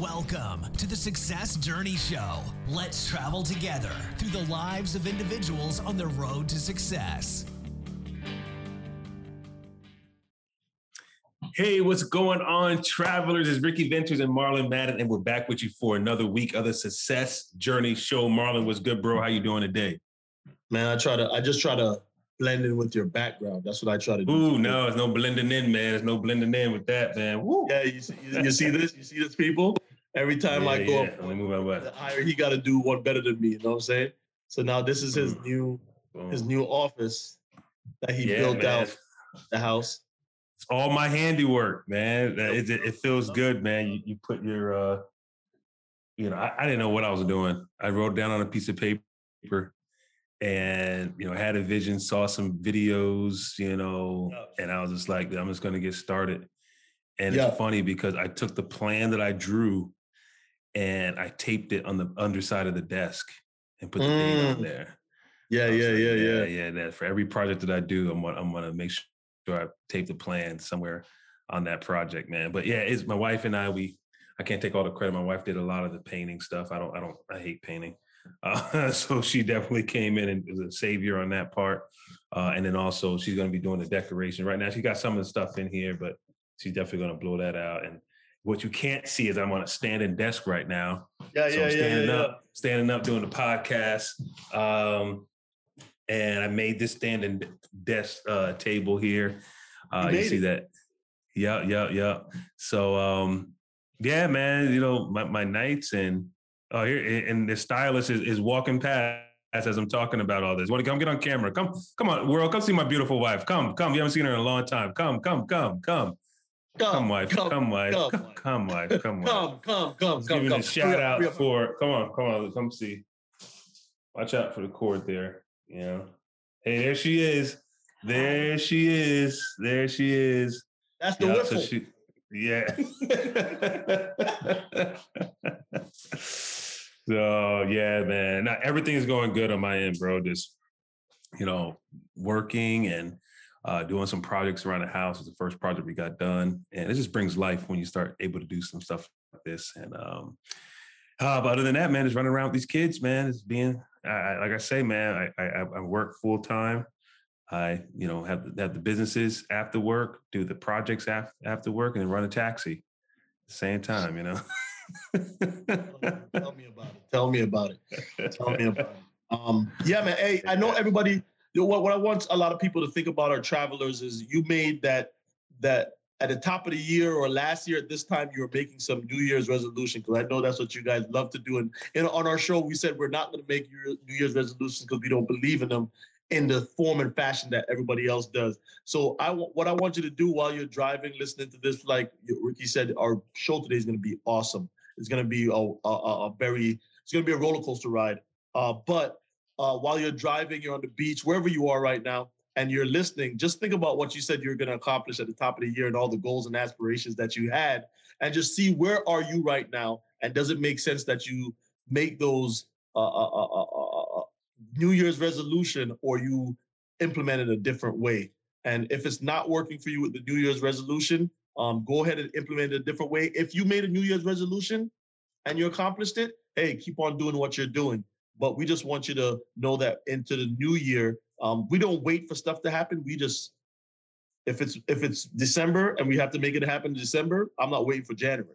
Welcome to the Success Journey Show. Let's travel together through the lives of individuals on the road to success. Hey, what's going on, travelers? It's Ricky Ventures and Marlon Madden, and we're back with you for another week of the Success Journey Show. Marlon, what's good, bro? How you doing today? Man, I try to. I just try to blend in with your background. That's what I try to do. Ooh, no, there's no blending in, man. There's no blending in with that, man. Woo. Yeah, you see, you see this? You see this, people? Every time yeah, I go yeah. up, move higher, he got to do one better than me. You know what I'm saying? So now this is his Mm. new Boom. his new office that he Yeah, built man. out the house. It's all my handiwork, man. It, it, it feels good, man. You, you put your, uh, you know, I, I didn't know what I was doing. I wrote down on a piece of paper and, you know, had a vision, saw some videos, you know, and I was just like, I'm just going to get started. And Yeah. it's funny because I took the plan that I drew and I taped it on the underside of the desk and put the date on Mm. there. Yeah, yeah, like, yeah, yeah. yeah. That for every project that I do, I'm gonna, I'm gonna make sure I tape the plan somewhere on that project, man. But yeah, it's my wife and I. We I can't take all the credit. My wife did a lot of the painting stuff. I don't. I don't. I hate painting. Uh, so she definitely came in and was a savior on that part. Uh, and then also she's gonna be doing the decoration right now. She got some of the stuff in here, but she's definitely gonna blow that out. And what you can't see is I'm on a standing desk right now. Yeah, So yeah, I'm standing yeah, yeah. up, standing up doing the podcast. Um, and I made this standing desk uh, table here. Uh, you, made see it. that? Yeah, yeah, yeah. So um, yeah, man, you know, my, my nights and oh here and the stylist is, is walking past as I'm talking about all this. Want to come get on camera? Come, come on, world, come see my beautiful wife. Come, come. You haven't seen her in a long time. Come, come, come, come. Come, wife. Come, wife. come, Come, come, wife. Come, wife. Come, come, come, come, come. a shout out for come on, come on, come see. Watch out for the cord there. You know. Hey, there she is. There she is. There she is. That's the Yeah, whiffle. so she, yeah. so yeah, man. Now everything is going good on my end, bro. Just you know, working and uh, doing some projects around the house. It's the first project we got done, and it just brings life when you start able to do some stuff like this. And um, uh, but other than that, man, just running around with these kids, man. It's being I, I, like I say, man. I I, I work full time. I, you know, have the, have the businesses after work, do the projects after after work, and then run a taxi at the same time. You know. Tell me about it. Tell me about it. Tell me about it. Um, yeah, man. Hey, I know everybody. You know, What, what I want a lot of people to think about our travelers is you made that that at the top of the year or last year at this time you were making some New Year's resolution because I know that's what you guys love to do. And, and on our show we said we're not going to make New Year's resolutions because we don't believe in them in the form and fashion that everybody else does. So I what I want you to do while you're driving, listening to this, like Ricky said, our show today is going to be awesome. It's going to be a, a, a a very it's going to be a roller coaster ride. Uh, but uh, while you're driving, you're on the beach, wherever you are right now, and you're listening, just think about what you said you're going to accomplish at the top of the year and all the goals and aspirations that you had, and just see where are you right now, and does it make sense that you make those uh, uh, uh, uh, uh, New Year's resolution or you implement it a different way. And if it's not working for you with the New Year's resolution, um, go ahead and implement it a different way. If you made a New Year's resolution and you accomplished it, hey, keep on doing what you're doing. But we just want you to know that into the new year, um, we don't wait for stuff to happen. We just, if it's if it's December and we have to make it happen in December, I'm not waiting for January.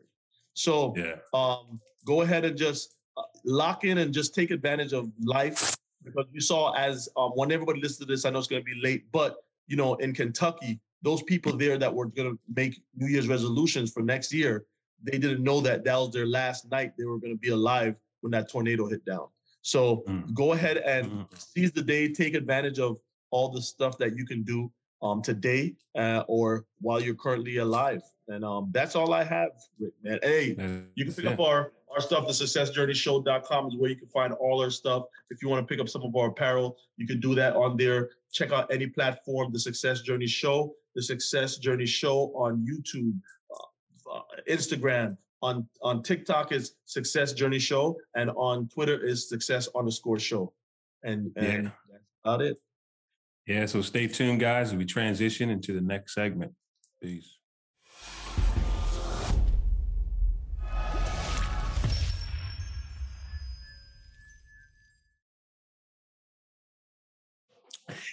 So yeah. um, go ahead and just uh, lock in and just take advantage of life because you saw as um, when everybody listens to this, I know it's going to be late, but you know, in Kentucky, those people there that were going to make New Year's resolutions for next year, they didn't know that that was their last night they were going to be alive when that tornado hit down. So Mm. go ahead and Mm. seize the day, take advantage of all the stuff that you can do um, today uh, or while you're currently alive. And um, that's all I have, Rick, man. Hey, you can pick up our our stuff. The successjourneyshow.com is where you can find all our stuff. If you want to pick up some of our apparel, you can do that on there. Check out any platform, The Success Journey Show, The Success Journey Show on YouTube, uh, uh, Instagram, on on TikTok is Success Journey Show, and on Twitter is Success underscore Show. And and Yeah. that's about it. Yeah, so stay tuned, guys, we transition into the next segment. Peace.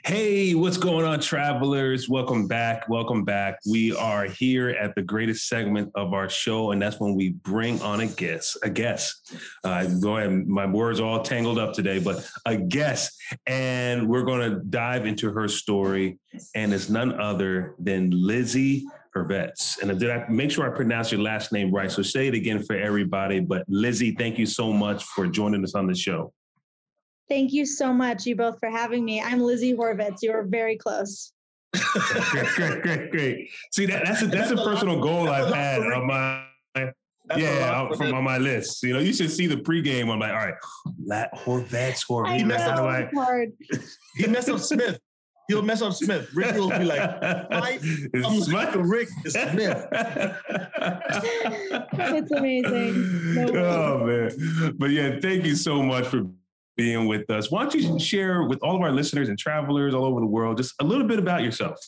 Hey, what's going on, travelers? Welcome back. Welcome back. We are here at the greatest segment of our show, and that's when we bring on a guest. A guest. Uh, go ahead. My words are all tangled up today, but a guest, and we're going to dive into her story, and it's none other than Lizzie Horvitz. And did I make sure I pronounce your last name right? So say it again for everybody. But Lizzie, thank you so much for joining us on the show. Thank you so much, you both, for having me. I'm Lizzie Horvitz. You are very close. great, great, great, great. See that that's a, that's, that's a personal lot, goal I've had on my that's yeah from on my list. You know, you should see the pregame. I'm like, all right, Lat Horvitz, Horvitz. He messed up like, hard. He messed up Smith. He'll mess up Smith. Rick will be like, Mike, I'm Smith. Rick is Smith. it's amazing. No oh man, but yeah, thank you so much for being with us. Why don't you share with all of our listeners and travelers all over the world just a little bit about yourself?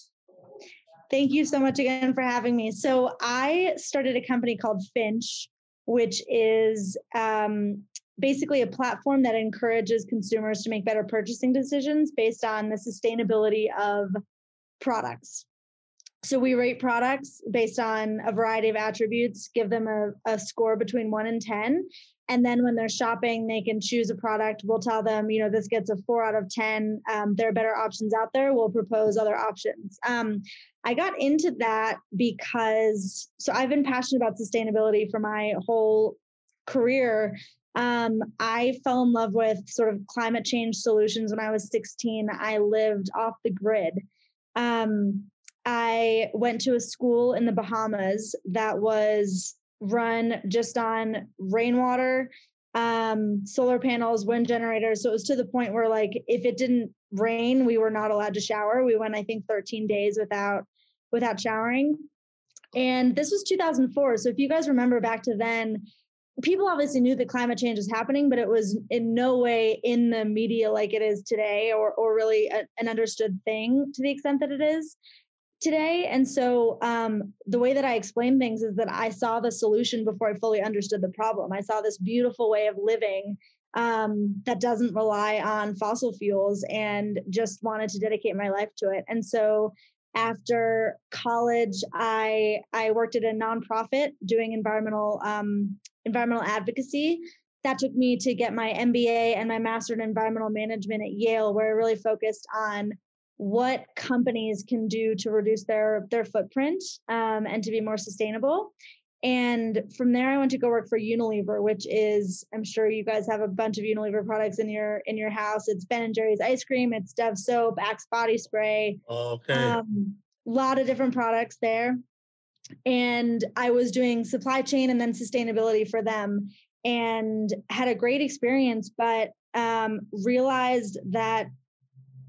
Thank you so much again for having me. So, I started a company called Finch, which is um, basically a platform that encourages consumers to make better purchasing decisions based on the sustainability of products. So we rate products based on a variety of attributes, give them a, a score between one and 10, and then when they're shopping they can choose a product. We'll tell them you know this gets a four out of ten. Um, there are better options out there. We'll propose other options. Um, i got into that because so i've been passionate about sustainability for my whole career. Um, i fell in love with sort of climate change solutions when i was 16 i lived off the grid. Um, i went to a school in the bahamas that was run just on rainwater, um, solar panels, wind generators. So it was to the point where, like, if it didn't rain, we were not allowed to shower. We went, I think, 13 days without without showering. And this was 2004. So if you guys remember back to then, people obviously knew that climate change was happening, but it was in no way in the media like it is today, or or really a, an understood thing to the extent that it is today. And so um, the way that I explain things is that I saw the solution before I fully understood the problem. I saw this beautiful way of living um, that doesn't rely on fossil fuels and just wanted to dedicate my life to it. And so after college, I I worked at a nonprofit doing environmental um, environmental advocacy. That took me to get my MBA and my master in environmental management at Yale, where I really focused on what companies can do to reduce their their footprint um, and to be more sustainable. And from there i went to go work for unilever which is i'm sure you guys have a bunch of unilever products in your in your house. It's ben and jerry's ice cream it's dove soap axe body spray okay. a um, lot of different products there. And i was doing supply chain and then sustainability for them and had a great experience but um, realized that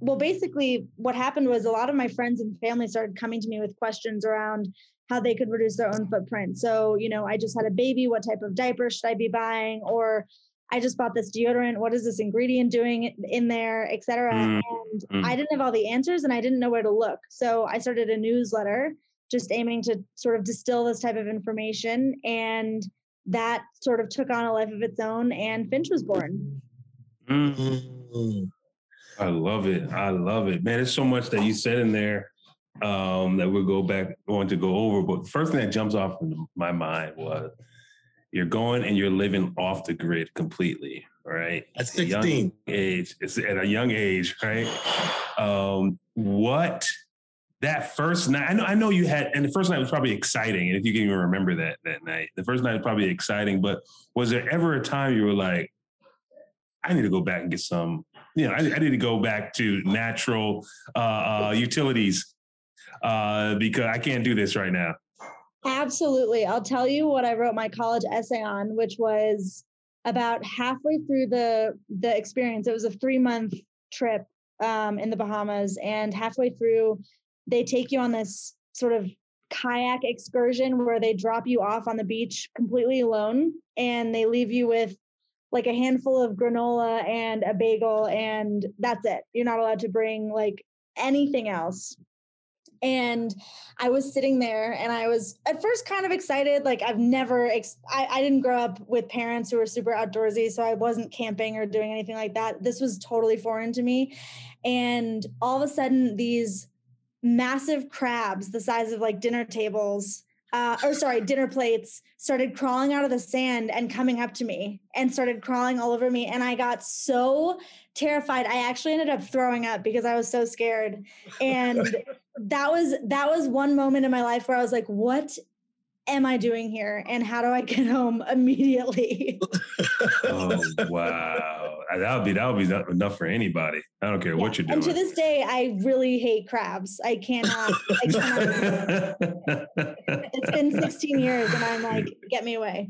well, basically, what happened was a lot of my friends and family started coming to me with questions around how they could reduce their own footprint. So, you know, I just had a baby. What type of diaper should I be buying? Or I just bought this deodorant. What is this ingredient doing in there, et cetera? Mm, and mm. I didn't have all the answers and I didn't know where to look. So I started a newsletter just aiming to sort of distill this type of information. And that sort of took on a life of its own and Finch was born. Mm. I love it. I love it, man. There's so much that you said in there um, that we'll go back going to go over. But the first thing that jumps off in my mind was you're going and you're living off the grid completely, right? At 16 age, it's at a young age, right? Um, what that first night, I know, I know you had, and the first night was probably exciting. And if you can even remember that that night, the first night was probably exciting. But was there ever a time you were like, I need to go back and get some you know, I, I need to go back to natural uh, uh, utilities uh, because I can't do this right now. Absolutely. I'll tell you what I wrote my college essay on, which was about halfway through the the experience. It was a three month trip um, in the Bahamas, and halfway through, they take you on this sort of kayak excursion where they drop you off on the beach completely alone, and they leave you with like a handful of granola and a bagel and that's it. You're not allowed to bring like anything else. and i was sitting there and i was at first kind of excited like i've never ex- I, I didn't grow up with parents who were super outdoorsy so i wasn't camping or doing anything like that this was totally foreign to me and all of a sudden these massive crabs the size of like dinner tables uh, or sorry, dinner plates started crawling out of the sand and coming up to me and started crawling all over me. And I got so terrified. I actually ended up throwing up because I was so scared. And that was that was one moment in my life where I was like, what am I doing here? And how do I get home immediately? oh wow. Uh, that would be that would be enough for anybody. I don't care yeah. what you're doing. And to this day, I really hate crabs. I cannot. I cannot it's been 16 years, and I'm like, get me away.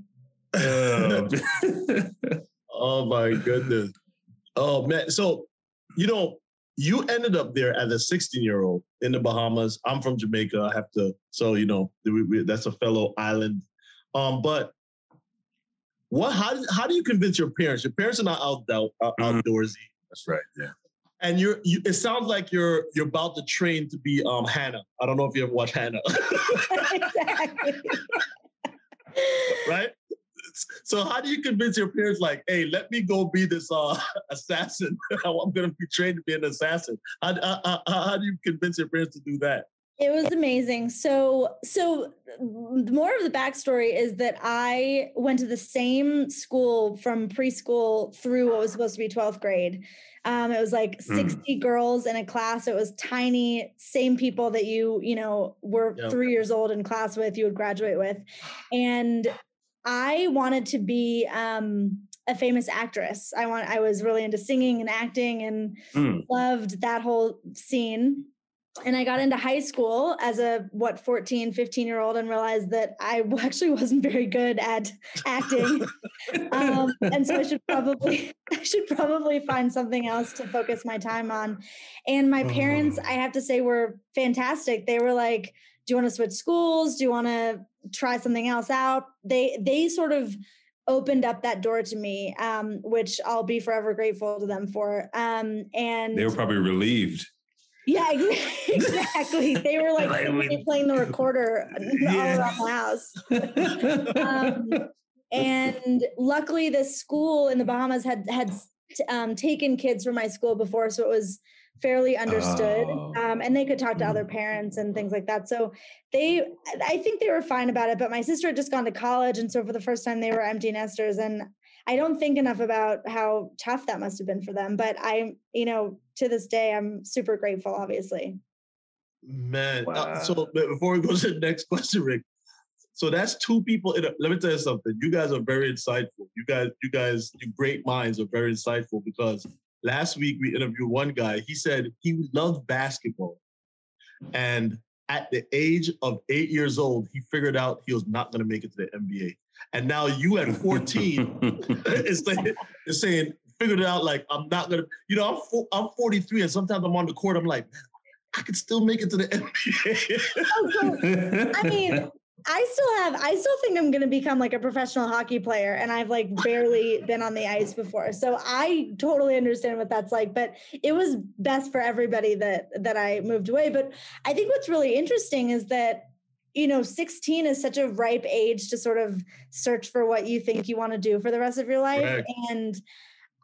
oh, oh my goodness. Oh man. So, you know, you ended up there as a 16 year old in the Bahamas. I'm from Jamaica. I have to, so you know, we, we, that's a fellow island. Um, but what? How how do you convince your parents? Your parents are not out, out uh, mm-hmm. outdoorsy. That's right. Yeah. And you're you, it sounds like you're you're about to train to be um Hanna. I don't know if you ever watched Hanna. exactly. right? So how do you convince your parents, like, hey, let me go be this uh, assassin? I'm going to be trained to be an assassin. How, how, how do you convince your parents to do that? It was amazing. So, so more of the backstory is that I went to the same school from preschool through what was supposed to be 12th grade. Um, it was like hmm. 60 mm. girls in a class. It was tiny, same people that you, you know, were yep. three years old in class with, you would graduate with. And I wanted to be um, a famous actress. I want I was really into singing and acting and mm. loved that whole scene. And I got into high school as a what 14, 15 year old and realized that I actually wasn't very good at acting. um, and so I should probably I should probably find something else to focus my time on. And my parents, oh. I have to say, were fantastic. They were like, do you want to switch schools? Do you want to try something else out? They they sort of opened up that door to me, um, which I'll be forever grateful to them for. Um, and they were probably relieved. Yeah, exactly. they were like, like playing the recorder yeah. all around the house. um, and luckily, the school in the Bahamas had had um, taken kids from my school before, so it was fairly understood oh. um, and they could talk to other mm. parents and things like that so they i think they were fine about it but my sister had just gone to college and so for the first time they were empty nesters and i don't think enough about how tough that must have been for them but i'm you know to this day i'm super grateful obviously man wow. uh, so before we go to the next question rick so that's two people in a, let me tell you something you guys are very insightful you guys you guys you great minds are very insightful because last week we interviewed one guy. He said he loved basketball. And at the age of eight years old, he figured out he was not going to make it to the NBA. And now you at 14 is, saying, saying, figured it out like, I'm not going to, you know, I'm, I'm 43 and sometimes I'm on the court, I'm like, I could still make it to the NBA. oh, I mean, I still have I still think I'm going to become like a professional hockey player and I've like barely been on the ice before. So I totally understand what that's like, but it was best for everybody that that I moved away, but I think what's really interesting is that you know 16 is such a ripe age to sort of search for what you think you want to do for the rest of your life right. and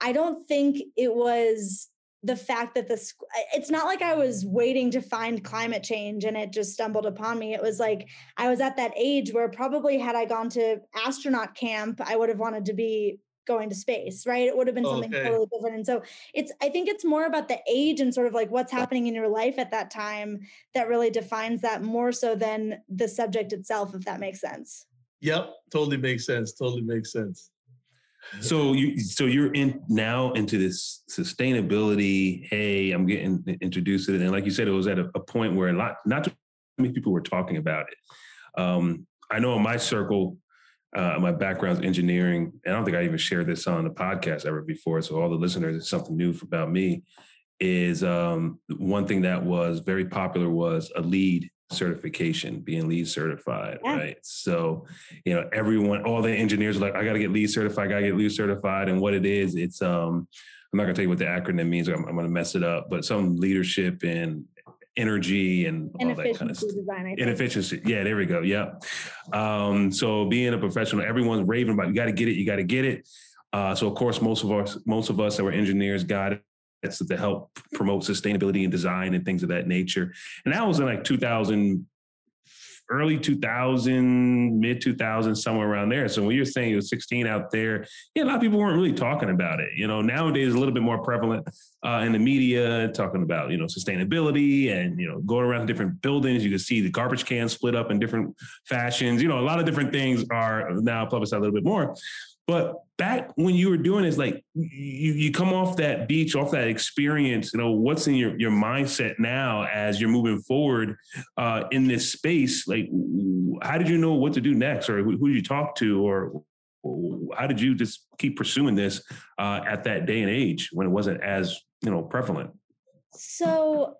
I don't think it was the fact that this it's not like i was waiting to find climate change and it just stumbled upon me. It was like i was at that age where probably had i gone to astronaut camp i would have wanted to be going to space right? It would have been oh, something okay. totally different. And so it's i think it's more about the age and sort of like what's happening in your life at that time that really defines that more so than the subject itself if that makes sense. Yep totally makes sense totally makes sense so you so you're in now into this sustainability. Hey, I'm getting introduced to it, and like you said, it was at a, a point where a lot not too many people were talking about it. Um, I know in my circle, uh, my background's engineering, and I don't think I even shared this on the podcast ever before. So all the listeners, it's something new about me. Is um, one thing that was very popular was a LEED certification, being LEED certified, yeah. right? So, you know, everyone, all the engineers are like, I got to get LEED certified, I got to get LEED certified. And what it is, it's, um, I'm not going to tell you what the acronym means, I'm, I'm going to mess it up, but some leadership and energy and all that kind of stuff. Design, Inefficiency. Yeah, there we go. Yeah. Um, so being a professional, everyone's raving about you got to get it, you got to get it. Uh, so of course, most of us, most of us that were engineers got it to help promote sustainability and design and things of that nature. And that was in like 2000, early 2000, mid 2000, somewhere around there. So when you're saying it was 16 out there, yeah, a lot of people weren't really talking about it. You know, nowadays a little bit more prevalent uh, in the media, talking about you know sustainability and you know going around different buildings. You can see the garbage cans split up in different fashions. You know, a lot of different things are now publicized a little bit more. But back when you were doing this, like you, you come off that beach, off that experience, you know, what's in your, your mindset now as you're moving forward uh, in this space? Like, how did you know what to do next or who, who did you talk to or how did you just keep pursuing this uh, at that day and age when it wasn't as, you know, prevalent? So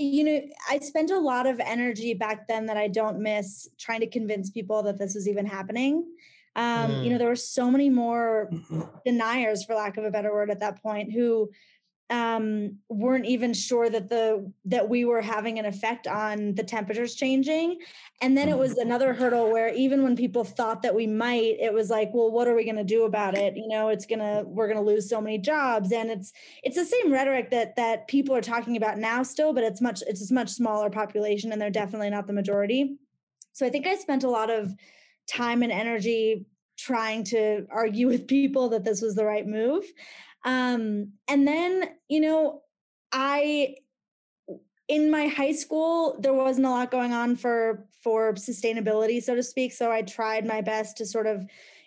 you know, I spent a lot of energy back then that I don't miss trying to convince people that this was even happening. Um, mm. You know, mm. there were so many more deniers, for lack of a better word, at that point, who um, weren't even sure that the that we were having an effect on the temperatures changing. And then it was mm-hmm. another hurdle where even when people thought that we might, it was like, well, what are we going to do about it? You know, it's gonna we're gonna lose so many jobs, and it's it's the same rhetoric that that people are talking about now still, but it's much it's a much smaller population, and they're definitely not the majority. So I think I spent a lot of time and energy trying to argue with people that this was the right move. Um, and then, you know, I in my high school there wasn't a lot going on for for sustainability so to speak so i tried my best to sort of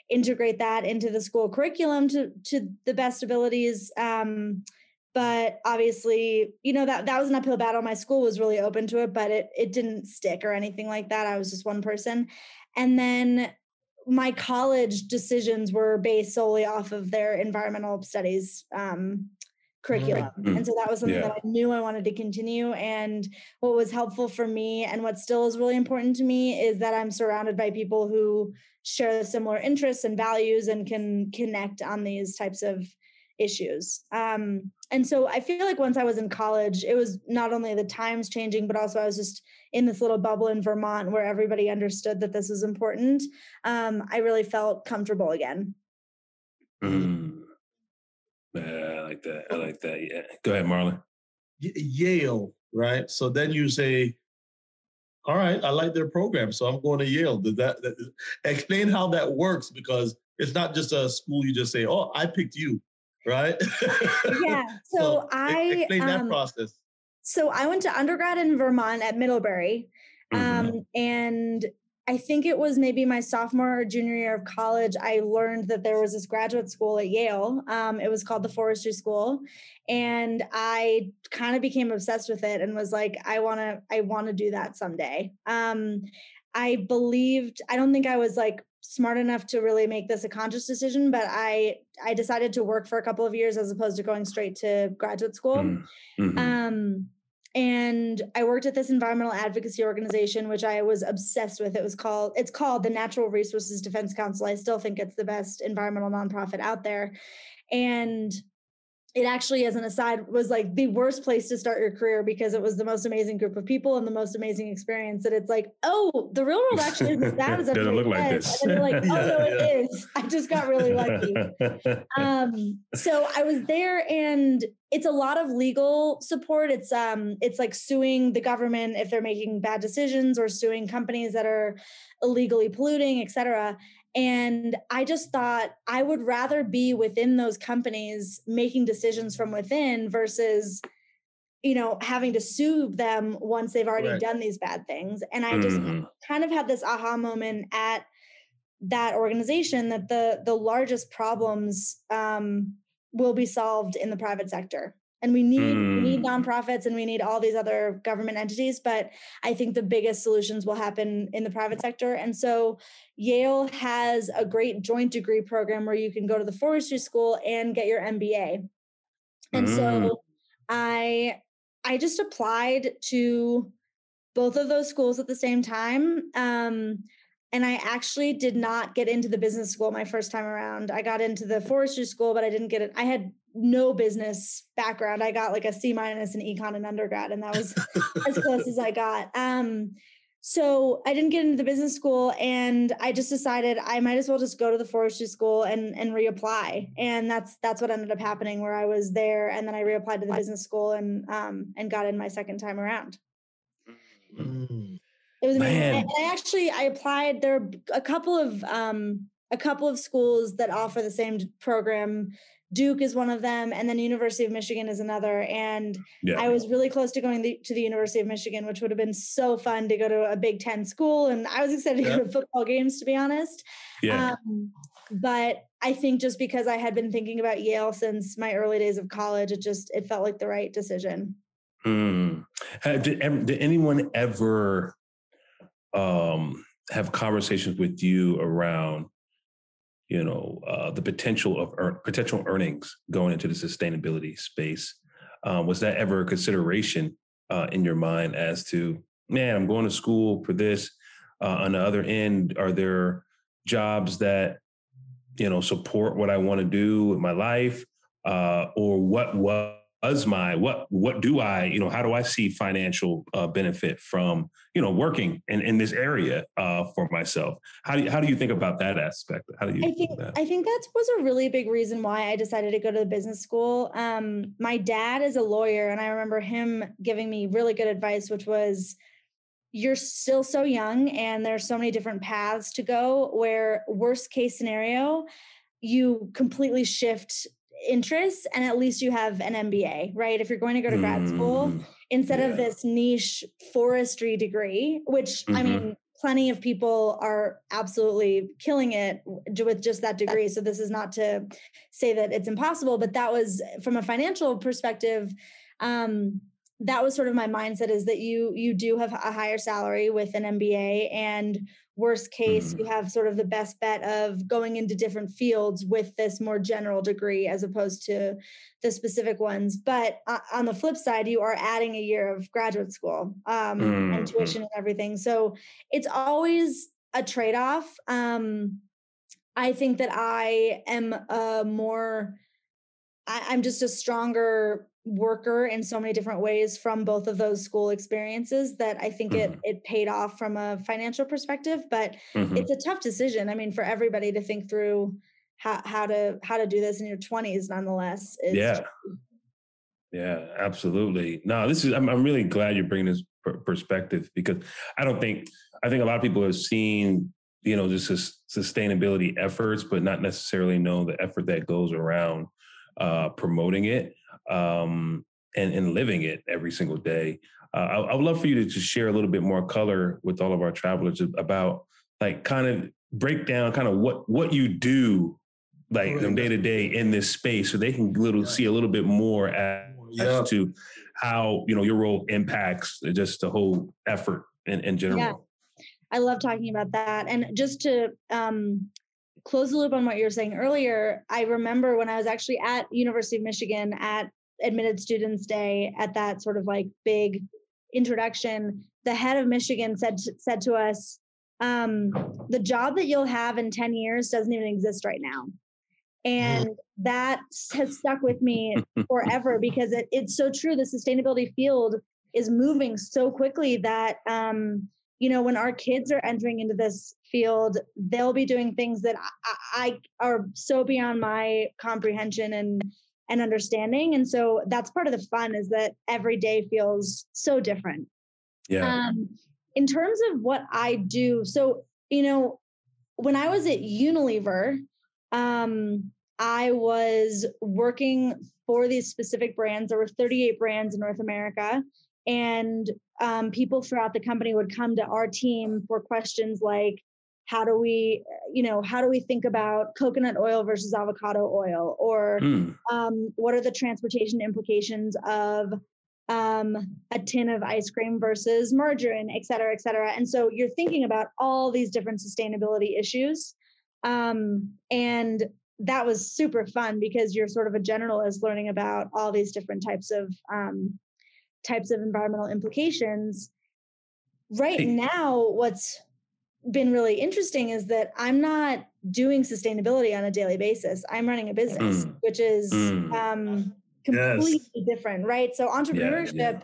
integrate that into the school curriculum to to the best abilities um, but obviously you know that that was an uphill battle my school was really open to it but it it didn't stick or anything like that i was just one person and then my college decisions were based solely off of their environmental studies um, curriculum. Mm-hmm. And so that was something yeah. that I knew I wanted to continue. And what was helpful for me and what still is really important to me is that I'm surrounded by people who share similar interests and values and can connect on these types of issues. Um, and so I feel like once I was in college, it was not only the times changing, but also I was just in this little bubble in Vermont where everybody understood that this was important. Um, I really felt comfortable again. Mm. Yeah, I like that. I like that. Yeah. Go ahead, Marlon. Y- Yale, right? So then you say, all right, I like their program, so I'm going to Yale. Does that, that explain how that works? Because it's not just a school you just say, oh, I picked you right? Yeah. So, so I explain that um, process. So I went to undergrad in Vermont at Middlebury, mm-hmm. um, and I think it was maybe my sophomore or junior year of college. I learned that there was this graduate school at Yale. Um, it was called the Forestry School, and I kind of became obsessed with it and was like, I want to, I want to do that someday. Um, I believed. I don't think I was like smart enough to really make this a conscious decision but i i decided to work for a couple of years as opposed to going straight to graduate school. Mm, mm-hmm. um and i worked at this environmental advocacy organization which i was obsessed with. It was called it's called the natural resources defense council. I still think it's the best environmental nonprofit out there. And it actually as an aside was like the worst place to start your career because it was the most amazing group of people and the most amazing experience that it's like oh the real world actually isn't that as doesn't look like this. and you're like oh yeah, no it yeah. is. I just got really lucky. Um so i was there and it's a lot of legal support. It's um it's like suing the government if they're making bad decisions or suing companies that are illegally polluting et cetera and I just thought I would rather be within those companies making decisions from within versus, you know, having to sue them once they've already right. done these bad things. And I just mm-hmm. kind of had this aha moment at that organization that the the largest problems um, will be solved in the private sector and we need mm. we need mm. nonprofits and we need all these other government entities but i think the biggest solutions will happen in the private sector and so yale has a great joint degree program where you can go to the forestry school and get your mba and mm. so i i just applied to both of those schools at the same time um, and I actually did not get into the business school my first time around. I got into the forestry school, but I didn't get it. I had no business background. I got like a C minus in econ in undergrad, and that was as close as I got. Um, so I didn't get into the business school, and I just decided I might as well just go to the forestry school and and reapply. And that's that's what ended up happening, where I was there, and then I reapplied to the business school and um, and got in my second time around. Mm. It was amazing. I, I actually I applied. There are a couple of um, a couple of schools that offer the same program. Duke is one of them, and then University of Michigan is another. And yeah. I was really close to going the, to the University of Michigan, which would have been so fun to go to a Big Ten school. And I was excited yeah. to go to football games, to be honest. Yeah. Um, but I think just because I had been thinking about Yale since my early days of college, it just it felt like the right decision. Mm. Did, did anyone ever um, have conversations with you around you know uh, the potential of earn, potential earnings going into the sustainability space. Um, was that ever a consideration uh, in your mind as to man i'm going to school for this uh, on the other end are there jobs that you know support what i want to do with my life uh, or what what was my what what do i you know how do i see financial uh, benefit from you know working in, in this area uh, for myself? How do you, how do you think about that aspect? How do you i think i think that was a really big reason why i decided to go to the business school. Um, my dad is a lawyer and i remember him giving me really good advice which was you're still so young and there's so many different paths to go where worst case scenario you completely shift interests and at least you have an MBA, right? If you're going to go to grad school, mm, instead yeah. of this niche forestry degree, which mm-hmm. I mean, plenty of people are absolutely killing it with just that degree. So this is not to say that it's impossible, but that was from a financial perspective. Um, that was sort of my mindset is that you you do have a higher salary with an MBA and worst case mm-hmm. you have sort of the best bet of going into different fields with this more general degree as opposed to the specific ones but uh, on the flip side you are adding a year of graduate school um, mm-hmm. and tuition and everything so it's always a trade-off um, i think that i am a more I, i'm just a stronger worker in so many different ways from both of those school experiences that I think mm-hmm. it it paid off from a financial perspective but mm-hmm. it's a tough decision. I mean for everybody to think through how how to how to do this in your 20s nonetheless yeah. yeah absolutely. No this is I'm, I'm really glad you're bringing this perspective because I don't think I think a lot of people have seen you know just sustainability efforts but not necessarily know the effort that goes around uh, promoting it um, and, and living it every single day. Uh, I, I, would love for you to just share a little bit more color with all of our travelers about like kind of break down kind of what what you do like from day to day in this space so they can little see a little bit more as, yeah. as to how you know your role impacts just the whole effort in, in general. Yeah. I love talking about that. And just to um, close the loop on what you were saying earlier, I remember when I was actually at University of Michigan at admitted students day at that sort of like big introduction, the head of Michigan said said to us, um, the job that you'll have in 10 years doesn't even exist right now. And that has stuck with me forever because it, it's so true. The sustainability field is moving so quickly that um, you know when our kids are entering into this field they'll be doing things that I, I, are so beyond my comprehension and and understanding. And so that's part of the fun is that every day feels so different. Yeah. Um, in terms of what i do so you know when i was at unilever um, i was working for these specific brands. There were 38 brands in north america and um, people throughout the company would come to our team for questions like how do we you know how do we think about coconut oil versus avocado oil? Or mm. um, what are the transportation implications of um, a tin of ice cream versus margarine et cetera et cetera? And so you're thinking about all these different sustainability issues. Um, and that was super fun because you're sort of a generalist learning about all these different types of um, types of environmental implications. Right now, what's been really interesting is that I'm not doing sustainability on a daily basis. I'm running a business, Mm. which is Mm. um, completely different, right? So entrepreneurship. yeah.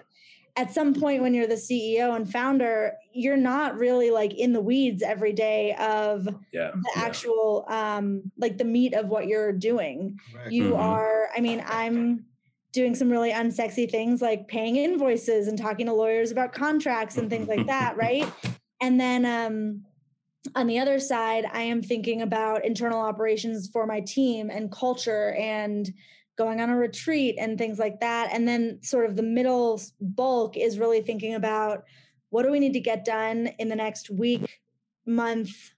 At some point, when you're the CEO and founder, you're not really like in the weeds every day of Yeah. the yeah. actual, um, like the meat of what you're doing Right. you Mhm. are i mean i'm doing some really unsexy things like paying invoices and talking to lawyers about contracts and things like that right and then um on the other side i am thinking about internal operations for my team and culture and going on a retreat and things like that and then sort of the middle bulk is really thinking about what do we need to get done in the next week month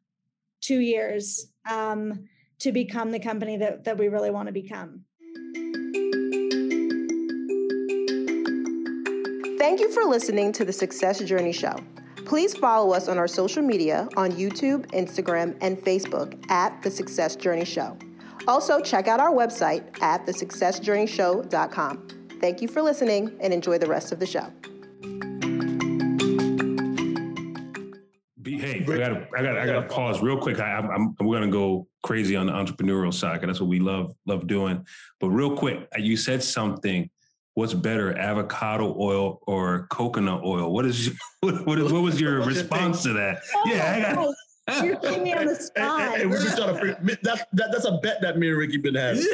two years um, to become the company that, that we really want to become. Thank you for listening to the Success Journey Show. Please follow us on our social media on YouTube, Instagram, and Facebook at The Success Journey Show. Also, check out our website at thesuccessjourneyshow.com. Thank you for listening and enjoy the rest of the show. Hey, I gotta, I gotta, I gotta pause real quick. I, I'm, I'm, we're gonna go crazy on the entrepreneurial side. 'cause That's what we love, love doing. But real quick, you said something. What's better, avocado oil or coconut oil? What is, what, what, what was your response to that? Oh, Yeah, I got. Gosh, You're putting me on the And, spot. and- and we're just trying to. figure- That's that, that's a bet that me and Ricky been having.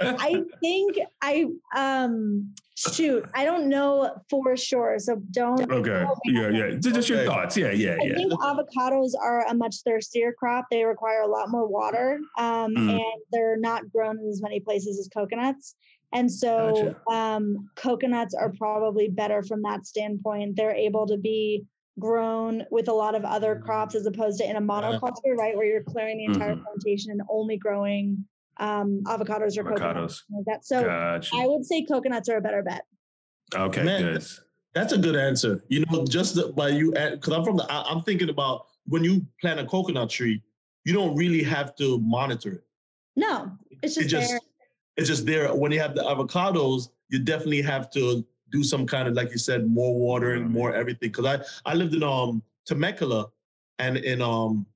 I think I um shoot, I don't know for sure. So don't okay. Yeah, yeah. Just, just your Okay. thoughts. Yeah, yeah, I yeah. think avocados are a much thirstier crop. They require a lot more water, um, Mm. and they're not grown in as many places as coconuts. And so, um, coconuts are probably better from that standpoint. They're able to be grown with a lot of other crops as opposed to in a monoculture, right, where you're clearing the entire Mhm. plantation and only growing um, avocados or coconuts. Avocados. Like that. So, Gotcha. I would say coconuts are a better bet. Okay, Man, good. That's a good answer. You know, just the- by you, because I'm from the, I, I'm thinking about when you plant a coconut tree, you don't really have to monitor it. No, it's It just, just, there. it's just there. When you have the avocados, you definitely have to do some kind of, like you said, more watering, more everything. Because I, I lived in um Temecula, and in um,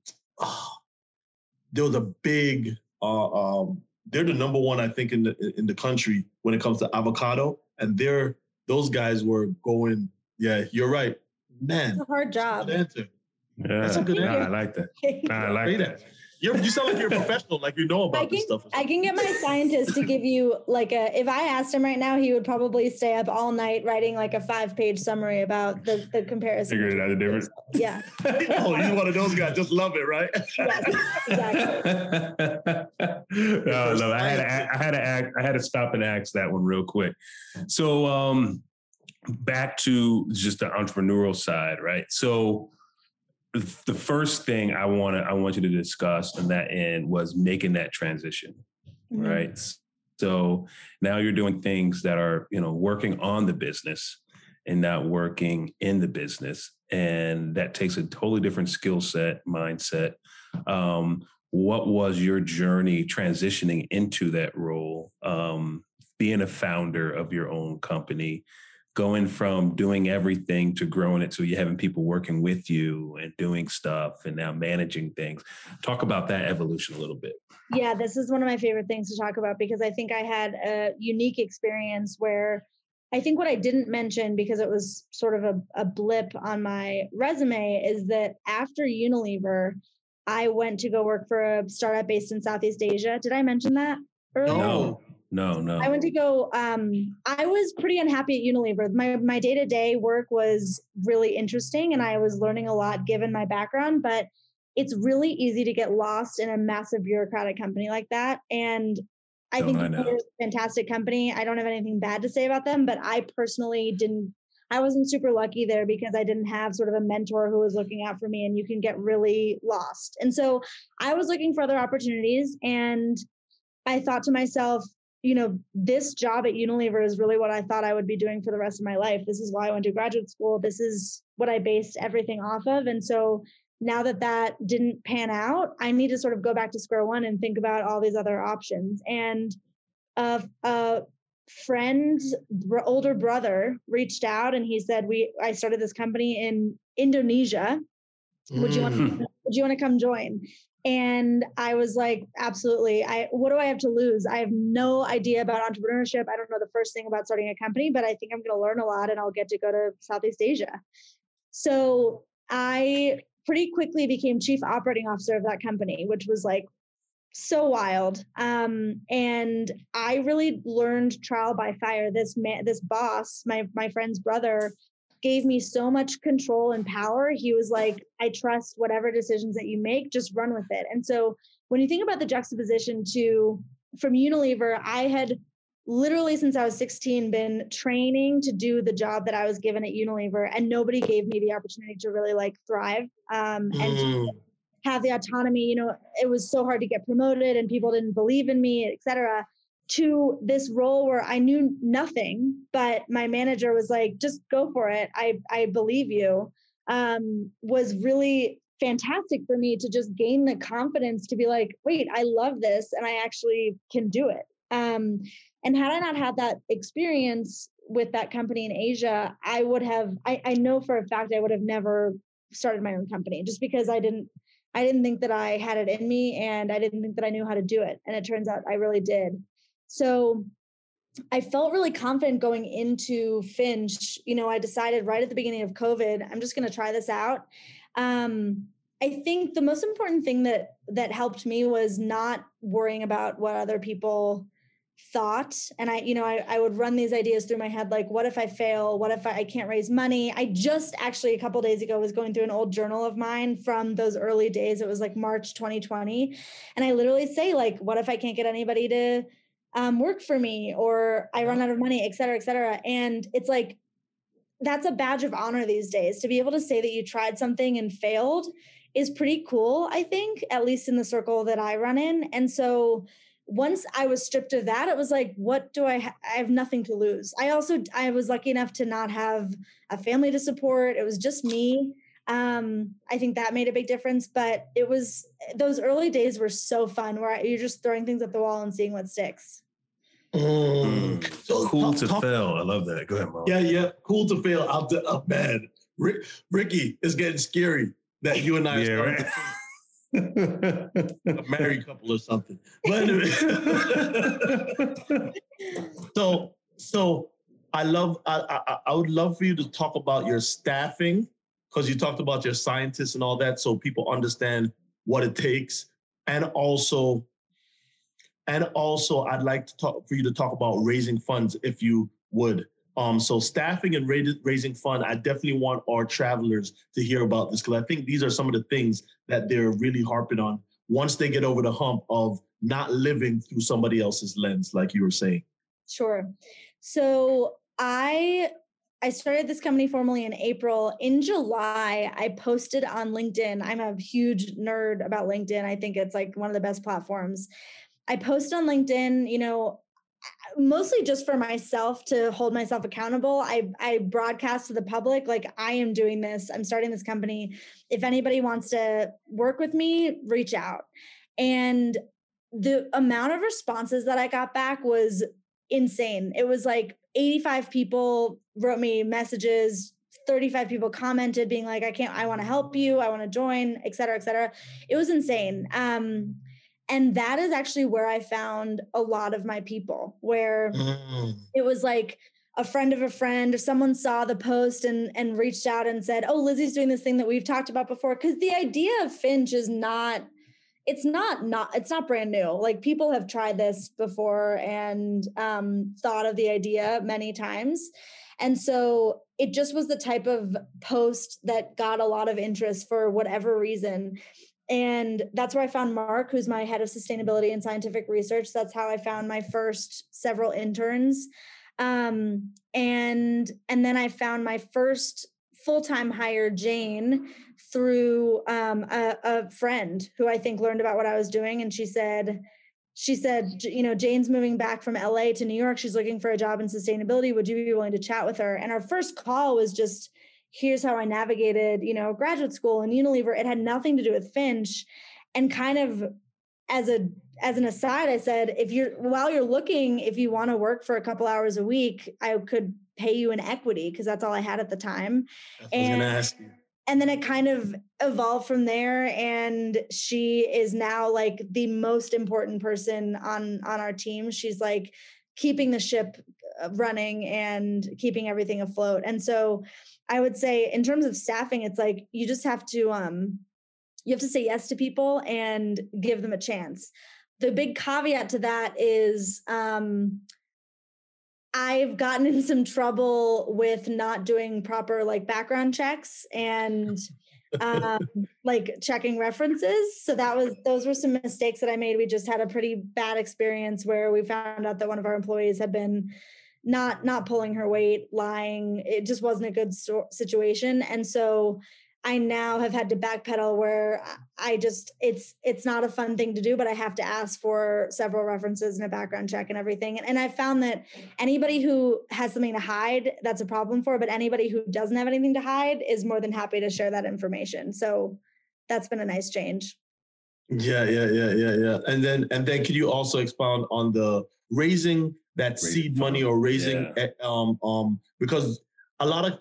there was a big, uh, um, they're the number one, I think, in the in the country when it comes to avocado, and they're those guys were going. Yeah, you're right, man. It's a hard job. Good answer. Yeah, That's a good nah, answer. I like that. Nah, I like that. That. You're, you sound like you're a professional, like you know I about this stuff. I can get my scientist to give you like a if I asked him right now, he would probably stay up all night writing like a five page summary about the, the comparison. Figured out the difference. Yeah, oh, you're one of those guys. Just love it, right? yes, exactly. no, no, I had to, act- I had to act, I had to stop and ask that one real quick. So, um, back to just the entrepreneurial side, right? So, the first thing I want to I want you to discuss on that end was making that transition, Mhm. right? So now you're doing things that are you know working on the business and not working in the business, and that takes a totally different skill set, mindset. Um, what was your journey transitioning into that role? Um, being a founder of your own company, going from doing everything to growing it so you're having people working with you and doing stuff and now managing things. Talk about that evolution a little bit. Yeah, this is one of my favorite things to talk about because I think I had a unique experience where I think what I didn't mention because it was sort of a, a blip on my resume is that after Unilever, I went to go work for a startup based in Southeast Asia. Did I mention that earlier? No, no, no. I went to go. Um, I was pretty unhappy at Unilever. My my day to day work was really interesting, and I was learning a lot given my background. But it's really easy to get lost in a massive bureaucratic company like that. And I Don't think I know. they're a fantastic company. I don't have anything bad to say about them, but I personally didn't. I wasn't super lucky there because I didn't have sort of a mentor who was looking out for me, and you can get really lost. And so I was looking for other opportunities, and I thought to myself, you know, this job at Unilever is really what I thought I would be doing for the rest of my life. This is why I went to graduate school. This is what I based everything off of. And so now that that didn't pan out, I need to sort of go back to square one and think about all these other options. And a, a friend's older brother reached out and he said, "We I started this company in Indonesia. Would you want to, mm. Would you want to come join?" And I was like, absolutely. I what do I have to lose? I have no idea about entrepreneurship. I don't know the first thing about starting a company, but I think I'm going to learn a lot and I'll get to go to Southeast Asia. So I pretty quickly became chief operating officer of that company, which was like so wild. Um, and I really learned trial by fire. This man, this boss, my my friend's brother, gave me so much control and power. He was like, I trust whatever decisions that you make, just run with it. And so when you think about the juxtaposition to from Unilever, I had literally since I was 16 been training to do the job that I was given at Unilever, and nobody gave me the opportunity to really like thrive um, and mm. have the autonomy. You know, it was so hard to get promoted, and people didn't believe in me, et cetera to this role where I knew nothing, but my manager was like, just go for it. I, I believe you. Um, was really fantastic for me to just gain the confidence to be like, wait, I love this and I actually can do it. Um, and had I not had that experience with that company in Asia, I would have, I, I know for a fact I would have never started my own company just because I didn't I didn't think that I had it in me and I didn't think that I knew how to do it. And it turns out I really did. So I felt really confident going into Finch. You know, I decided right at the beginning of COVID, I'm just going to try this out. Um, I think the most important thing that that helped me was not worrying about what other people thought. And i you know I, I would run these ideas through my head like what if i fail? What if I, I can't raise money? I just actually a couple days ago was going through an old journal of mine from those early days. It was like march 2020 and i literally say like what if i can't get anybody to um, work for me or I run out of money, et cetera, et cetera. And it's like, that's a badge of honor these days to be able to say that you tried something and failed is pretty cool, I think, at least in the circle that I run in. And so once I was stripped of that, it was like, what do I, ha- I have nothing to lose. I also, I was lucky enough to not have a family to support. It was just me. Um, I think that made a big difference, but it was, those early days were so fun where you're just throwing things at the wall and seeing what sticks. Mm. So cool to fail. I love that. Go ahead, Mo. Yeah, yeah. Cool to fail. Out to up, man. Rick, Ricky is getting scary that you and I yeah, are right. a married couple or something. But anyway. so so I love I, I I would love for you to talk about your staffing because you talked about your scientists and all that so people understand what it takes and also and also, I'd like to talk for you to talk about raising funds, if you would. Um, so staffing and raising fund, I definitely want our travelers to hear about this because I think these are some of the things that they're really harping on once they get over the hump of not living through somebody else's lens, like you were saying. Sure. So I I started this company formally in April. In July, I posted on LinkedIn. I'm a huge nerd about LinkedIn. I think it's like one of the best platforms. I post on LinkedIn, you know, mostly just for myself to hold myself accountable. I I broadcast to the public like I am doing this. I'm starting this company. If anybody wants to work with me, reach out. And the amount of responses that I got back was insane. It was like 85 people wrote me messages 35 people commented being like i can't i want to help you i want to join et cetera et cetera it was insane um and that is actually where i found a lot of my people where mm. it was like a friend of a friend or someone saw the post and and reached out and said oh lizzie's doing this thing that we've talked about before. Because the idea of finch is not it's not not it's not brand new. Like people have tried this before and um, thought of the idea many times. And so it just was the type of post that got a lot of interest for whatever reason and that's where I found Mark, who's my head of sustainability and scientific research. That's how I found my first several interns. Um, and and then I found my first full-time hire, Jane, through um, a, a friend who I think learned about what I was doing. And she said, she said, you know, Jane's moving back from LA to New York. She's looking for a job in sustainability. Would you be willing to chat with her? And our first call was just here's how I navigated, you know, graduate school and Unilever. It had nothing to do with Finch. And kind of as a as an aside, I said, if you're while you're looking, if you want to work for a couple hours a week, I could pay you in equity because that's all I had at the time. And, and then it kind of evolved from there. And she is now like the most important person on on our team. She's like keeping the ship uh, running and keeping everything afloat. And so I would say in terms of staffing, it's like you just have to um you have to say yes to people and give them a chance. The big caveat to that is um I've gotten in some trouble with not doing proper like background checks and um, like checking references. So that was those were some mistakes that I made. We just had a pretty bad experience where we found out that one of our employees had been not not pulling her weight, lying. It just wasn't a good so- situation, and so I now have had to backpedal where I just it's it's not a fun thing to do, but I have to ask for several references and a background check and everything. And, and I found that anybody who has something to hide, that's a problem for. But anybody who doesn't have anything to hide is more than happy to share that information. So that's been a nice change. Yeah, yeah, yeah, yeah, yeah. And then and then can you also expound on the raising that raising seed money or raising yeah. um um because a lot of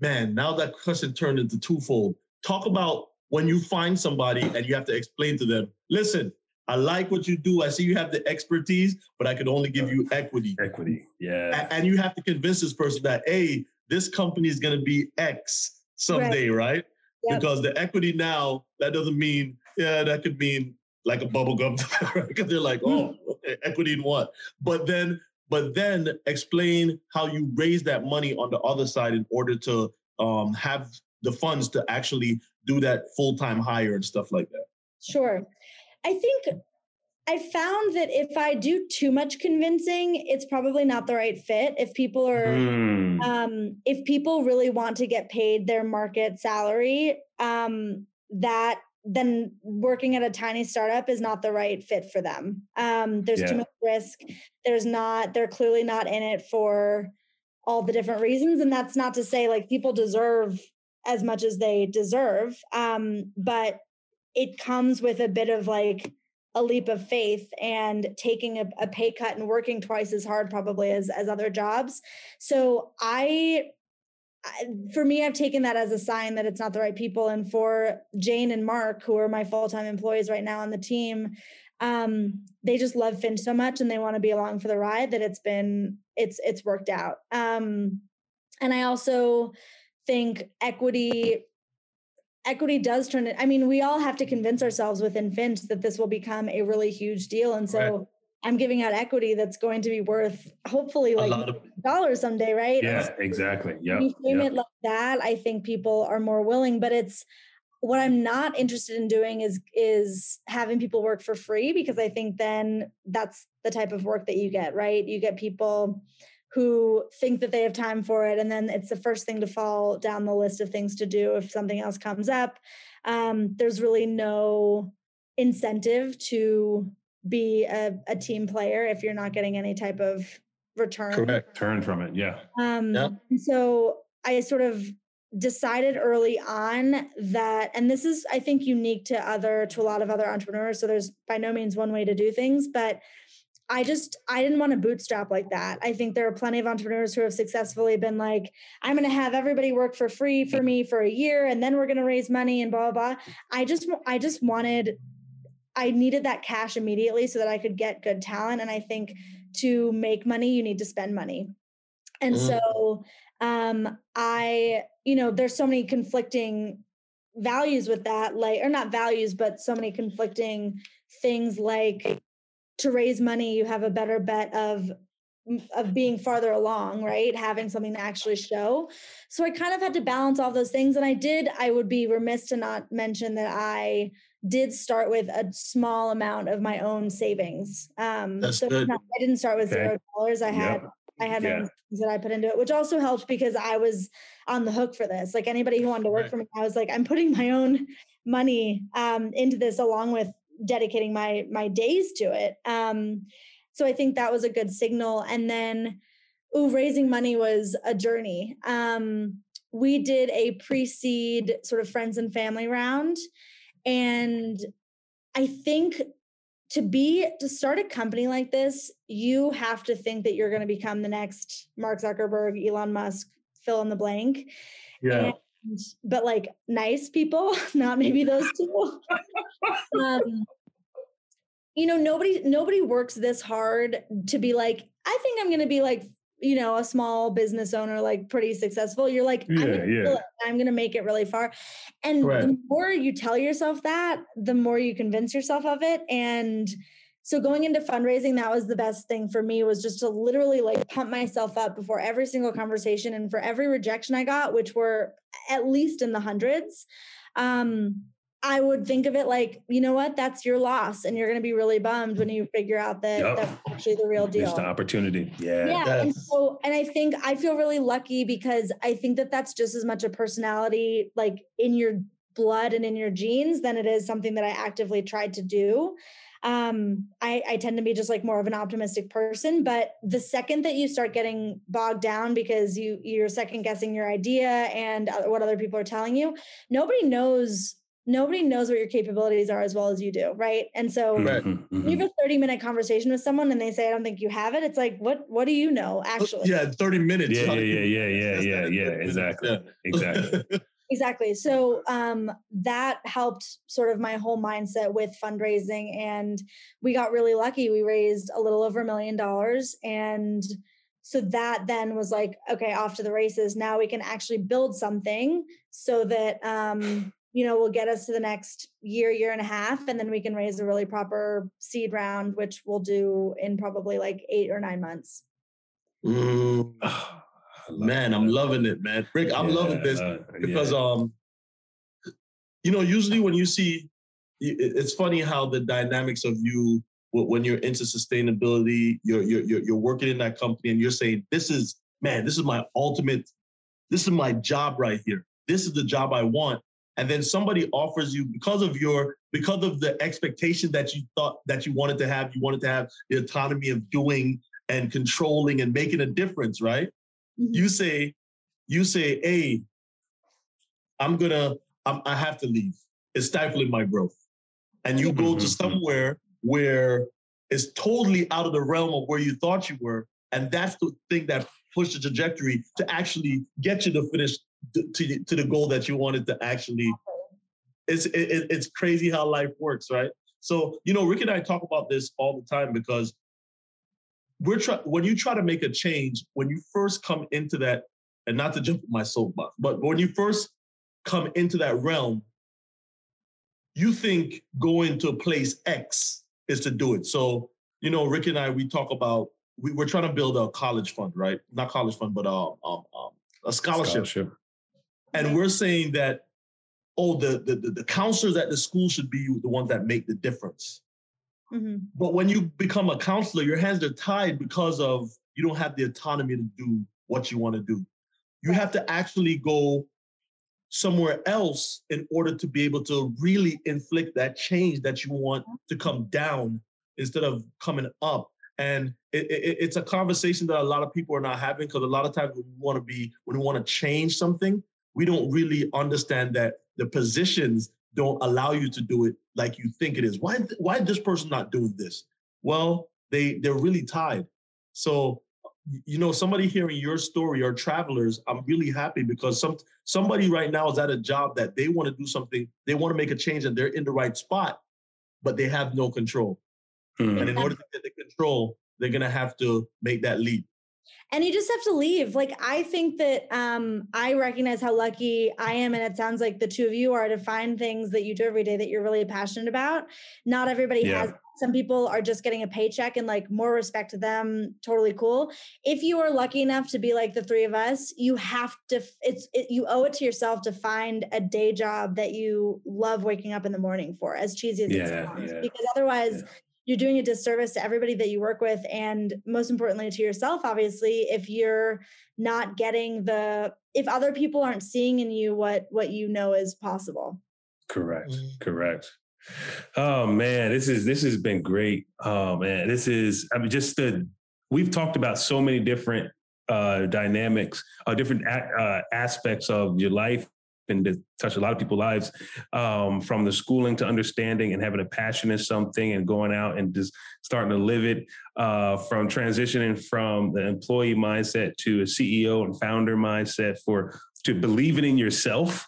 man, now that question turned into twofold. Talk about when you find somebody and you have to explain to them, listen, I like what you do. I see you have the expertise, but I could only give you equity. Equity, yeah. And you have to convince this person that, hey, this company is going to be X someday, right? right? Yep. Because the equity now, that doesn't mean, yeah, that could mean like a bubble gum, because they're like, oh, okay, equity in what? But then but then explain how you raise that money on the other side in order to um, have the funds to actually do that full time hire and stuff like that. Sure. I think I found that if I do too much convincing, it's probably not the right fit. If people are, mm. um, if people really want to get paid their market salary, um, that then working at a tiny startup is not the right fit for them. Um, there's yeah. too much risk. There's not, they're clearly not in it for all the different reasons. And that's not to say like people deserve as much as they deserve. Um, but it comes with a bit of like a leap of faith and taking a, a pay cut and working twice as hard probably as as other jobs. So I for me, I've taken that as a sign that it's not the right people. And for Jane and Mark, who are my full time employees right now on the team, um, they just love Finch so much and they want to be along for the ride that it's been it's it's worked out. Um, and I also think equity equity does turn it. I mean, we all have to convince ourselves within Finch that this will become a really huge deal, and so. Right I'm giving out equity that's going to be worth hopefully like of- dollars someday, right? Yeah, exactly. Yeah. You frame yep. it like that, I think people are more willing. But it's what I'm not interested in doing is is having people work for free because I think then that's the type of work that you get, right? You get people who think that they have time for it and then it's the first thing to fall down the list of things to do if something else comes up um, there's really no incentive to be a, a team player if you're not getting any type of return. Correct. Turn from it. Yeah. Um, yep. So I sort of decided early on that and this is i think unique to other to a lot of other entrepreneurs so there's by no means one way to do things but i just i didn't want to bootstrap like that i think there are plenty of entrepreneurs who have successfully been like i'm going to have everybody work for free for me for a year and then we're going to raise money and blah blah blah i just i just wanted I needed that cash immediately so that I could get good talent. And I think to make money, you need to spend money. And mm. so um, I, you know, there's so many conflicting values with that, like, or not values, but so many conflicting things like to raise money, you have a better bet of of being farther along, right? Having something to actually show. So I kind of had to balance all those things. And I did, I would be remiss to not mention that I did start with a small amount of my own savings. Um, That's so good. Not, I didn't start with zero dollars. I had yep. I had yeah. things that I put into it, which also helped because I was on the hook for this. Like anybody who wanted to work right. for me, I was like, I'm putting my own money um, into this along with dedicating my my days to it. Um, so I think that was a good signal. And then, ooh, raising money was a journey. Um, we did a pre-seed sort of friends and family round and I think to be to start a company like this, you have to think that you're going to become the next Mark Zuckerberg, Elon Musk, fill in the blank. Yeah. And, but like nice people, not maybe those two. um, you know, nobody nobody works this hard to be like, I think I'm going to be like you know a small business owner like pretty successful you're like yeah, I'm, gonna yeah. I'm gonna make it really far and Right. the more you tell yourself that the more you convince yourself of it and so going into fundraising that was the best thing for me was just to literally like pump myself up before every single conversation and for every rejection i got which were at least in the hundreds um I would think of it like, you know what, that's your loss. And you're going to be really bummed when you figure out that Yep. that's actually the real deal Missed the opportunity. Yeah. yeah and so and i think i feel really lucky because i think that that's just as much a personality like in your blood and in your genes than it is something that i actively tried to do um I, I tend to be just like more of an optimistic person but the second that you start getting bogged down because you you're second guessing your idea and uh, what other people are telling you nobody knows nobody knows what your capabilities are as well as you do right and so Right. Mhm, when mhm. you have a 30 minute conversation with someone and they say, I don't think you have it, it's like, what what do you know actually? Yeah, 30 minutes. Yeah, How yeah, yeah, yeah, yeah, yeah, yeah. Exactly. Exactly. Exactly. So um, that helped sort of my whole mindset with fundraising. And we got really lucky. We raised a little over a million dollars. And so that then was like, okay, off to the races. Now we can actually build something so that, um, you know, will get us to the next year, year and a half. And then we can raise a really proper seed round, which we'll do in probably like eight or nine months. Mm, I love man, I'm loving it, man. Rick, I'm loving this Yeah, because yeah. um you know usually when you see it's funny how the dynamics of you when you're into sustainability you're you're you're, you're working in that company and you're saying this is man this is my ultimate this is my job right here this is the job i want and then somebody offers you because of your because of the expectation that you thought that you wanted to have you wanted to have the autonomy of doing and controlling and making a difference right Mhm. you say you say hey i'm gonna I'm, i have to leave it's stifling my growth and you go to Mhm. somewhere where it's totally out of the realm of where you thought you were and that's the thing that pushed the trajectory to actually get you to finish to, to, to the goal that you wanted to actually it's it, it- it's crazy how life works right? So you know rick and i talk about this all the time because we're trying when you try to make a change when you first come into that and not to jump on my soapbox but when you first come into that realm you think going to place x is to do it. So you know rick and i we talk about we, we're trying to build a college fund right? Not college fund but um, um, um, a scholarship. Scholarship. And we're saying that oh the, the the the counselors at the school should be the ones that make the difference. Mhm. but when you become a counselor your hands are tied because of you don't have the autonomy to do what you want to do. You have to actually go somewhere else in order to be able to really inflict that change that you want to come down instead of coming up. And it, it, it's a conversation that a lot of people are not having because a lot of times when we want to be when we want to change something we don't really understand that the positions don't allow you to do it like you think it is. Why why is this person not doing this? Well they they're really tied. So you know somebody hearing your story or travelers i'm really happy because some somebody right now is at a job that they want to do something they want to make a change and they're in the right spot but they have no control. Mhm. and in order to get the control they're going to have to make that leap and you just have to leave. Like i think that um i recognize how lucky i am and it sounds like the two of you are to find things that you do every day that you're really passionate about. Not everybody Yeah. has some people are just getting a paycheck and like more respect to them totally cool. If you are lucky enough to be like the three of us you have to it's it, you owe it to yourself to find a day job that you love waking up in the morning for as cheesy as it sounds. yeah, because otherwise yeah. You're doing a disservice to everybody that you work with and most importantly to yourself obviously if you're not getting the if other people aren't seeing in you what what you know is possible Correct. Mm. Correct. Oh man, this is this has been great. Oh man, this is I mean just the we've talked about so many different uh dynamics, uh different a- uh, aspects of your life and to touch a lot of people's lives um, from the schooling to understanding and having a passion in something and going out and just starting to live it uh, from transitioning from the employee mindset to a CEO and founder mindset for to believing in yourself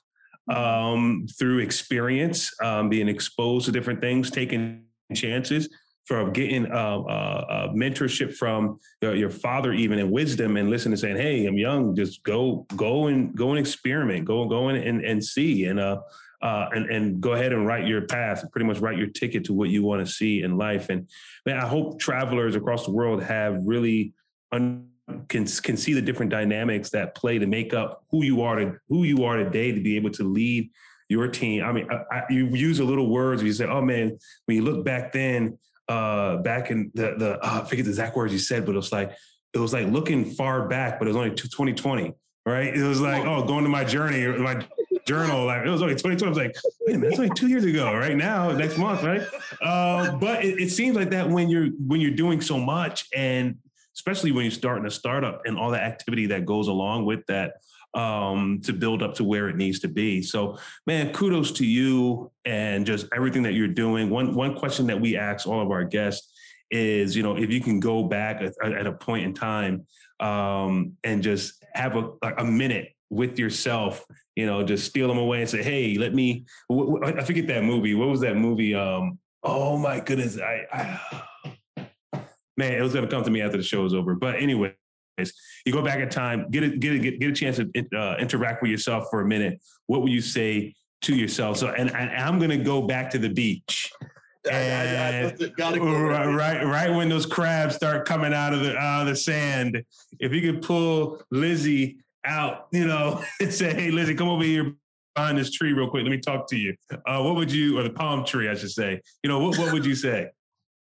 um, through experience, um, being exposed to different things, taking chances from getting uh, uh, uh, mentorship from your, your, father even and wisdom and listening and saying hey i'm young just go go and go and experiment go go in and, and see and uh, uh and and go ahead and write your path pretty much write your ticket to what you want to see in life and man i hope travelers across the world have really un- can can see the different dynamics that play to make up who you are to who you are today to be able to lead your team. I mean, I, I, you use a little words. You say, "Oh man," when you look back then, uh, back in the the uh, I forget the exact words you said, but it was like it was like looking far back, but it was only 2020, right? It was like, oh, going to my journey, my journal, like it was only 2020. I was like, wait a minute, it's only two years ago, right now, next month, right? Uh, but it, it seems like that when you're when you're doing so much and especially when you're starting a startup and all the activity that goes along with that um, to build up to where it needs to be. So, man, kudos to you and just everything that you're doing. One one question that we ask all of our guests is, you know, if you can go back at, at a point in time um, and just have a, a minute with yourself, you know, just steal them away and say, hey, let me. I forget that movie. What was that movie? Um, oh my goodness, I, I man, it was to come to me after the show was over. But anyway, you go back in time, get a, get a, get a chance to uh, interact with yourself for a minute. What would you say to yourself? So, and, and I'm going to go back to the beach. And I, I, I go right, right, right when those crabs start coming out of the out of the sand, if you could pull Lizzie out, you know, and say, "Hey, Lizzie, come over here behind this tree real quick. Let me talk to you." Uh, what would you, or the palm tree, I should say? You know, what what would you say?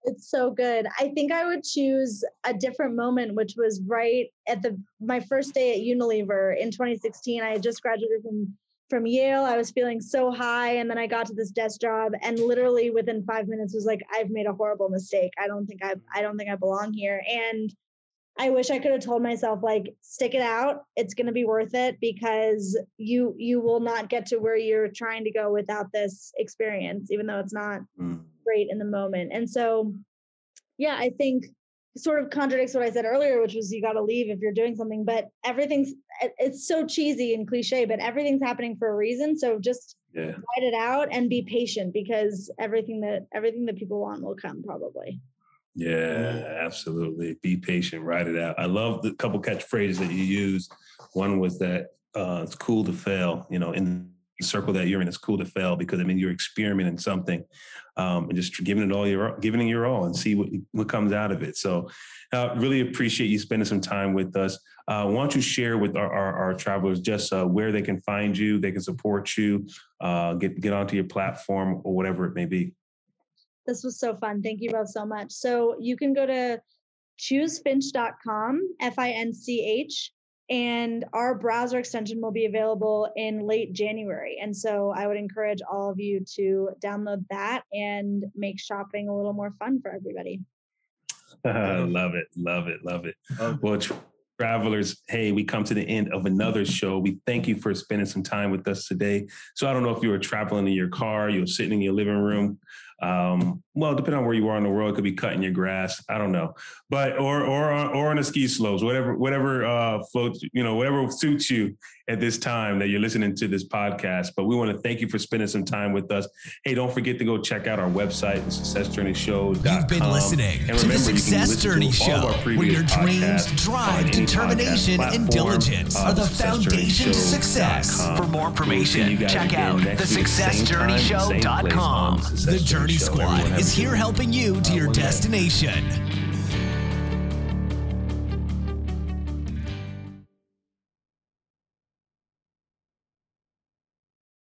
It's so good. I think I would choose a different moment, which was right at the my first day at Unilever in 2016. I had just graduated from from Yale. I was feeling so high, and then I got to this desk job, and literally within five minutes was like, I've made a horrible mistake. I don't think I I don't think I belong here. And I wish I could have told myself like stick it out. It's going to be worth it because you you will not get to where you're trying to go without this experience even though it's not mm. Great in the moment. And so yeah, I think sort of contradicts what I said earlier which was you got to leave if you're doing something but everything's it's so cheesy and cliche but everything's happening for a reason so just yeah. write it out and be patient because everything that everything that people want will come probably. Yeah, absolutely. Be patient, write it out. I love the couple catchphrases that you use. One was that uh, it's cool to fail, you know, in the circle that you're in, it's cool to fail because I mean you're experimenting something um, and just giving it all your giving it your all and see what what comes out of it. So uh, really appreciate you spending some time with us. Uh, why don't you share with our, our, our travelers just uh, where they can find you, they can support you, uh, get get onto your platform or whatever it may be. This was so fun. Thank you both so much. So you can go to choosefinch.com, F I N C H, and our browser extension will be available in late January. And so I would encourage all of you to download that and make shopping a little more fun for everybody. love it, love it, love it. Well, travelers, hey, we come to the end of another show. We thank you for spending some time with us today. So I don't know if you were traveling in your car, you were sitting in your living room, um, well, depending on where you are in the world, it could be cutting your grass. I don't know, but or or or on the ski slopes, whatever whatever uh, floats, you know, whatever suits you at this time that you're listening to this podcast. But we want to thank you for spending some time with us. Hey, don't forget to go check out our website, the Success Journey Show. You've been listening and to the Success Journey Show, where your dreams, drive, determination, and diligence uh, are the foundation to success. For more information, check out thesuccessjourneyshow.com. The Journey Squad is here helping you to your destination.